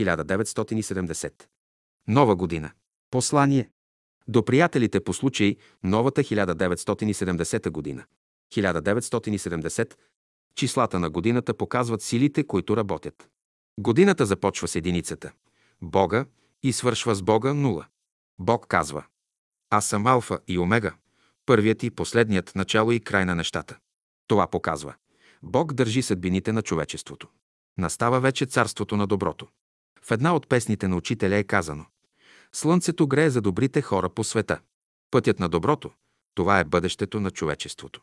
1970. Нова година. Послание. До приятелите по случай новата 1970 година. 1970. Числата на годината показват силите, които работят. Годината започва с единицата. Бога и свършва с Бога нула. Бог казва Аз съм алфа и омега, първият и последният начало и край на нещата. Това показва. Бог държи съдбините на човечеството. Настава вече царството на доброто. В една от песните на учителя е казано Слънцето грее за добрите хора по света. Пътят на доброто – това е бъдещето на човечеството.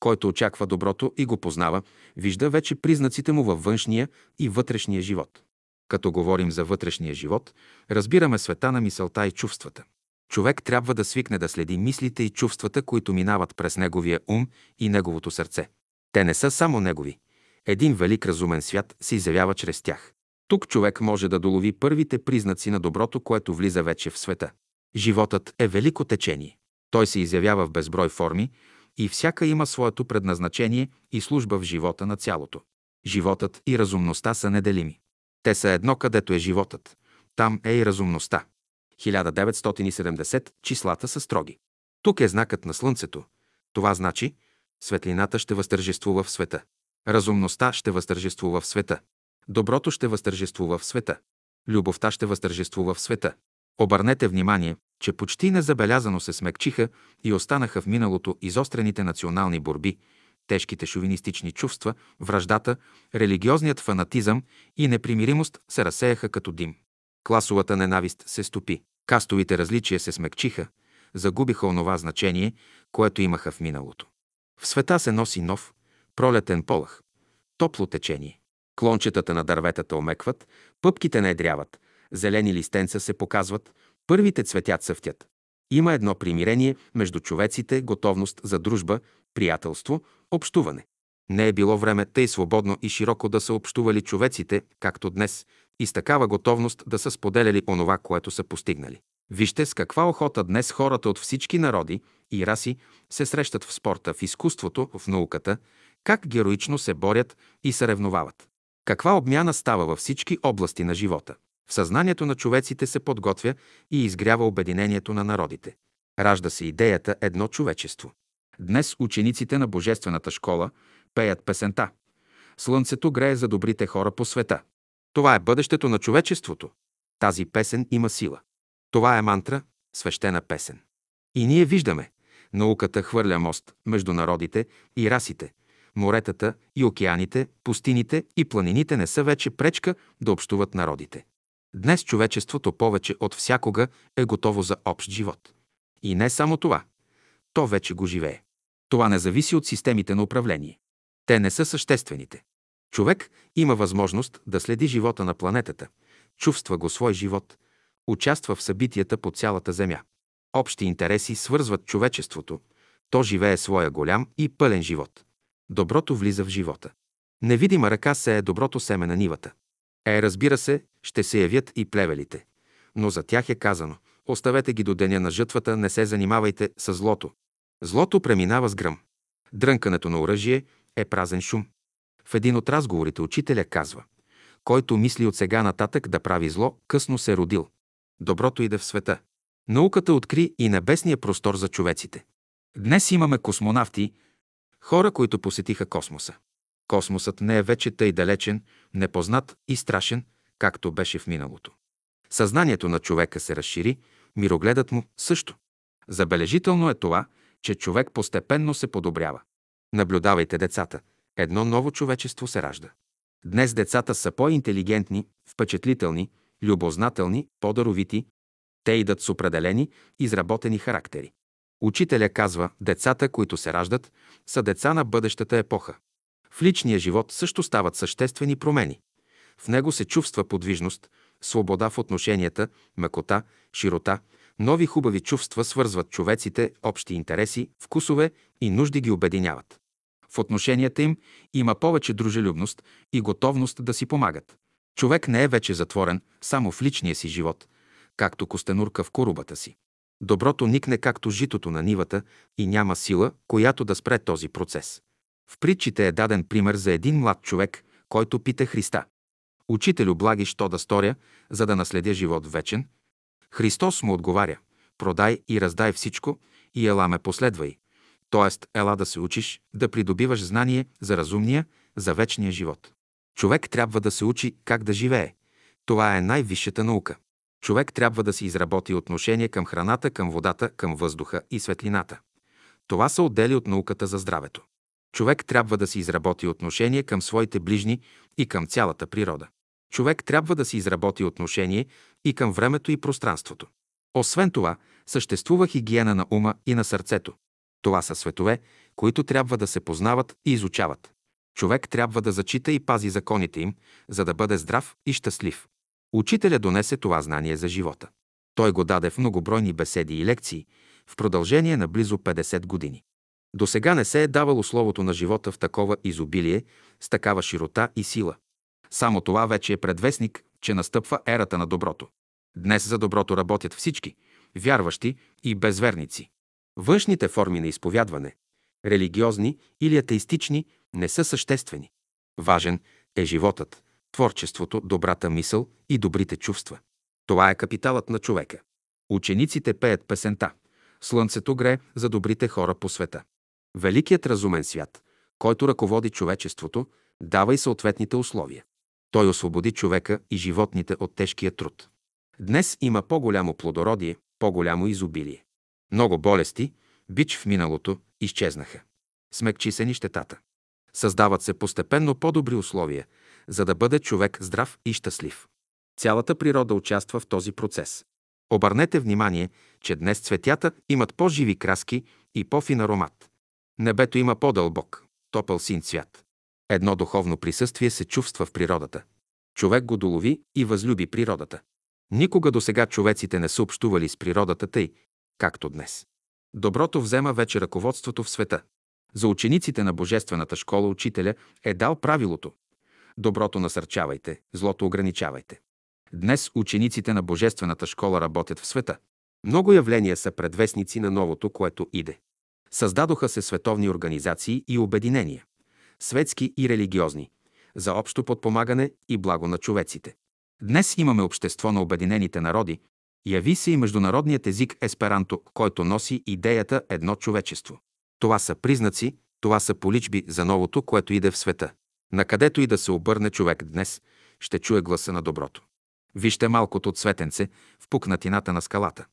Който очаква доброто и го познава, вижда вече признаците му във външния и вътрешния живот. Като говорим за вътрешния живот, разбираме света на мисълта и чувствата. Човек трябва да свикне да следи мислите и чувствата, които минават през неговия ум и неговото сърце. Те не са само негови. Един велик разумен свят се изявява чрез тях. Тук човек може да долови първите признаци на доброто, което влиза вече в света. Животът е велико течение. Той се изявява в безброй форми и всяка има своето предназначение и служба в живота на цялото. Животът и разумността са неделими. Те са едно, където е животът. Там е и разумността. 1970 числата са строги. Тук е знакът на Слънцето. Това значи, светлината ще възтържествува в света. Разумността ще възтържествува в света. Доброто ще възтържествува в света. Любовта ще възтържествува в света. Обърнете внимание, че почти незабелязано се смекчиха и останаха в миналото изострените национални борби, тежките шовинистични чувства, враждата, религиозният фанатизъм и непримиримост се разсеяха като дим. Класовата ненавист се стопи. Кастовите различия се смекчиха, загубиха онова значение, което имаха в миналото. В света се носи нов, пролетен полах, топло течение. Клончетата на дърветата омекват, пъпките не едряват, зелени листенца се показват, първите цветя цъфтят. Има едно примирение между човеците, готовност за дружба, приятелство, общуване. Не е било време тъй свободно и широко да са общували човеците, както днес, и с такава готовност да са споделяли онова, което са постигнали. Вижте с каква охота днес хората от всички народи и раси се срещат в спорта, в изкуството, в науката, как героично се борят и съревновават. Каква обмяна става във всички области на живота. В съзнанието на човеците се подготвя и изгрява обединението на народите. Ражда се идеята едно човечество. Днес учениците на Божествената школа пеят песента. Слънцето грее за добрите хора по света. Това е бъдещето на човечеството. Тази песен има сила. Това е мантра, свещена песен. И ние виждаме, науката хвърля мост между народите и расите. Моретата и океаните, пустините и планините не са вече пречка да общуват народите. Днес човечеството повече от всякога е готово за общ живот. И не само това. То вече го живее. Това не зависи от системите на управление. Те не са съществените. Човек има възможност да следи живота на планетата, чувства го свой живот, участва в събитията по цялата Земя. Общи интереси свързват човечеството. То живее своя голям и пълен живот. Доброто влиза в живота. Невидима ръка се е доброто семе на нивата. Е, разбира се, ще се явят и плевелите. Но за тях е казано – оставете ги до деня на жътвата, не се занимавайте с злото. Злото преминава с гръм. Дрънкането на оръжие е празен шум. В един от разговорите учителя казва – който мисли от сега нататък да прави зло, късно се е родил. Доброто иде в света. Науката откри и небесния простор за човеците. Днес имаме космонавти, хора, които посетиха космоса. Космосът не е вече тъй далечен, непознат и страшен, както беше в миналото. Съзнанието на човека се разшири, мирогледът му също. Забележително е това, че човек постепенно се подобрява. Наблюдавайте децата. Едно ново човечество се ражда. Днес децата са по-интелигентни, впечатлителни, любознателни, по-даровити. Те идат с определени, изработени характери. Учителя казва, децата, които се раждат, са деца на бъдещата епоха. В личния живот също стават съществени промени. В него се чувства подвижност, свобода в отношенията, мъкота, широта, нови хубави чувства свързват човеците, общи интереси, вкусове и нужди ги обединяват. В отношенията им има повече дружелюбност и готовност да си помагат. Човек не е вече затворен само в личния си живот, както костенурка в корубата си. Доброто никне както житото на нивата и няма сила, която да спре този процес. В притчите е даден пример за един млад човек, който пита Христа. Учителю благи, що да сторя, за да наследя живот вечен? Христос му отговаря, продай и раздай всичко и ела ме последвай. Тоест, ела да се учиш, да придобиваш знание за разумния, за вечния живот. Човек трябва да се учи как да живее. Това е най-висшата наука. Човек трябва да си изработи отношение към храната, към водата, към въздуха и светлината. Това са отдели от науката за здравето. Човек трябва да си изработи отношение към своите ближни и към цялата природа. Човек трябва да си изработи отношение и към времето и пространството. Освен това, съществува хигиена на ума и на сърцето. Това са светове, които трябва да се познават и изучават. Човек трябва да зачита и пази законите им, за да бъде здрав и щастлив. Учителя донесе това знание за живота. Той го даде в многобройни беседи и лекции в продължение на близо 50 години. До сега не се е давало словото на живота в такова изобилие, с такава широта и сила. Само това вече е предвестник, че настъпва ерата на доброто. Днес за доброто работят всички – вярващи и безверници. Външните форми на изповядване – религиозни или атеистични – не са съществени. Важен е животът, творчеството, добрата мисъл и добрите чувства. Това е капиталът на човека. Учениците пеят песента «Слънцето грее за добрите хора по света». Великият разумен свят, който ръководи човечеството, дава и съответните условия. Той освободи човека и животните от тежкия труд. Днес има по-голямо плодородие, по-голямо изобилие. Много болести, бич в миналото, изчезнаха. Смекчи се нищетата. Създават се постепенно по-добри условия, за да бъде човек здрав и щастлив. Цялата природа участва в този процес. Обърнете внимание, че днес цветята имат по-живи краски и по-фин аромат. Небето има по-дълбок, топъл син цвят. Едно духовно присъствие се чувства в природата. Човек го долови и възлюби природата. Никога до сега човеците не са общували с природата тъй, както днес. Доброто взема вече ръководството в света. За учениците на Божествената школа учителя е дал правилото Доброто насърчавайте, злото ограничавайте. Днес учениците на Божествената школа работят в света. Много явления са предвестници на новото, което иде. Създадоха се световни организации и обединения, светски и религиозни, за общо подпомагане и благо на човеците. Днес имаме общество на обединените народи, яви се и международният език есперанто, който носи идеята едно човечество. Това са признаци, това са поличби за новото, което иде в света. Накъдето и да се обърне човек днес, ще чуе гласа на доброто. Вижте малкото цветенце в пукнатината на скалата,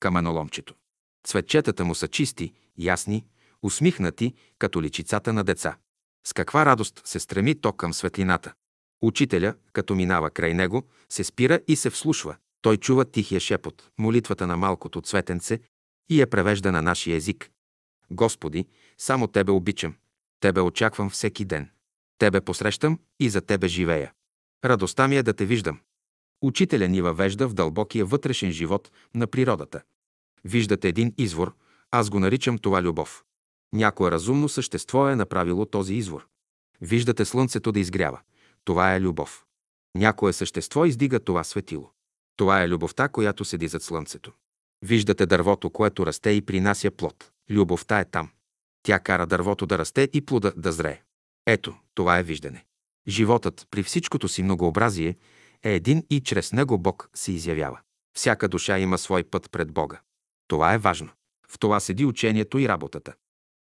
каменоломчето. Цветчетата му са чисти, ясни, усмихнати, като личицата на деца. С каква радост се стреми то към светлината. Учителя, като минава край него, се спира и се вслушва. Той чува тихия шепот, молитвата на малкото цветенце и я превежда на нашия език. Господи, само Тебе обичам. Тебе очаквам всеки ден. Тебе посрещам и за Тебе живея. Радостта ми е да те виждам. Учителя ни въвежда в дълбокия вътрешен живот на природата. Виждате един извор, аз го наричам това любов. Някое разумно същество е направило този извор. Виждате слънцето да изгрява. Това е любов. Някое същество издига това светило. Това е любовта, която седи зад слънцето. Виждате дървото, което расте и принася плод. Любовта е там. Тя кара дървото да расте и плода да зрее. Ето, това е виждане. Животът, при всичкото си многообразие, е един и чрез него Бог се изявява. Всяка душа има свой път пред Бога. Това е важно. В това седи учението и работата.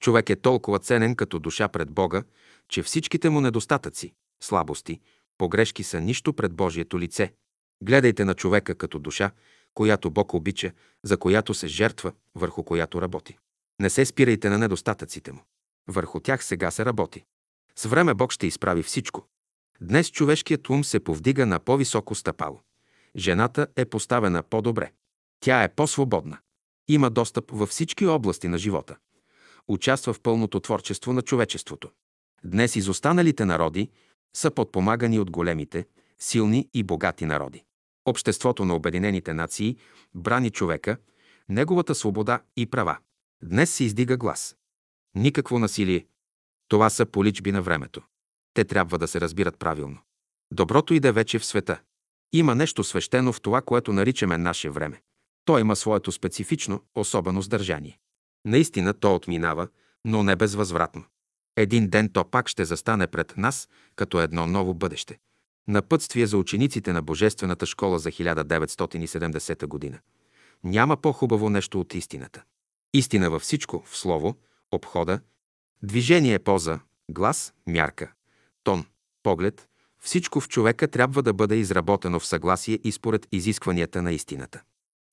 Човек е толкова ценен като душа пред Бога, че всичките му недостатъци, слабости, погрешки са нищо пред Божието лице. Гледайте на човека като душа, която Бог обича, за която се жертва, върху която работи. Не се спирайте на недостатъците му. Върху тях сега се работи. С време Бог ще изправи всичко. Днес човешкият ум се повдига на по-високо стъпало. Жената е поставена по-добре. Тя е по-свободна. Има достъп във всички области на живота. Участва в пълното творчество на човечеството. Днес изостаналите народи са подпомагани от големите, силни и богати народи. Обществото на Обединените нации брани човека, неговата свобода и права. Днес се издига глас. Никакво насилие, това са поличби на времето. Те трябва да се разбират правилно. Доброто иде вече в света. Има нещо свещено в това, което наричаме наше време. То има своето специфично, особено сдържание. Наистина то отминава, но не безвъзвратно. Един ден то пак ще застане пред нас като едно ново бъдеще. Напътствие за учениците на Божествената школа за 1970 година. Няма по-хубаво нещо от истината. Истина във всичко, в слово, обхода, движение, поза, глас, мярка, тон, поглед, всичко в човека трябва да бъде изработено в съгласие и според изискванията на истината.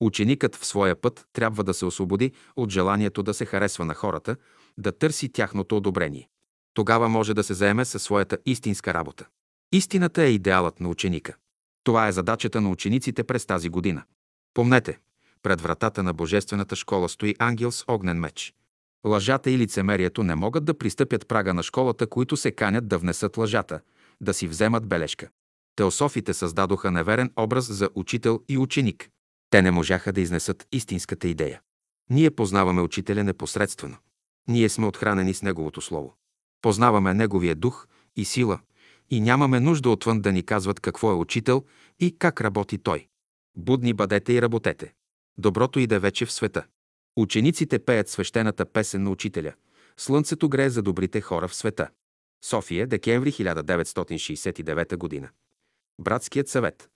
Ученикът в своя път трябва да се освободи от желанието да се харесва на хората, да търси тяхното одобрение. Тогава може да се заеме със своята истинска работа. Истината е идеалът на ученика. Това е задачата на учениците през тази година. Помнете, пред вратата на Божествената школа стои ангел с огнен меч. Лъжата и лицемерието не могат да пристъпят прага на школата, които се канят да внесат лъжата, да си вземат бележка. Теософите създадоха неверен образ за учител и ученик. Те не можаха да изнесат истинската идея. Ние познаваме учителя непосредствено. Ние сме отхранени с Неговото Слово. Познаваме Неговия дух и сила и нямаме нужда отвън да ни казват какво е учител и как работи той. Будни бъдете и работете. Доброто иде вече в света. Учениците пеят свещената песен на учителя. Слънцето грее за добрите хора в света. София, декември 1969 г. Братският съвет.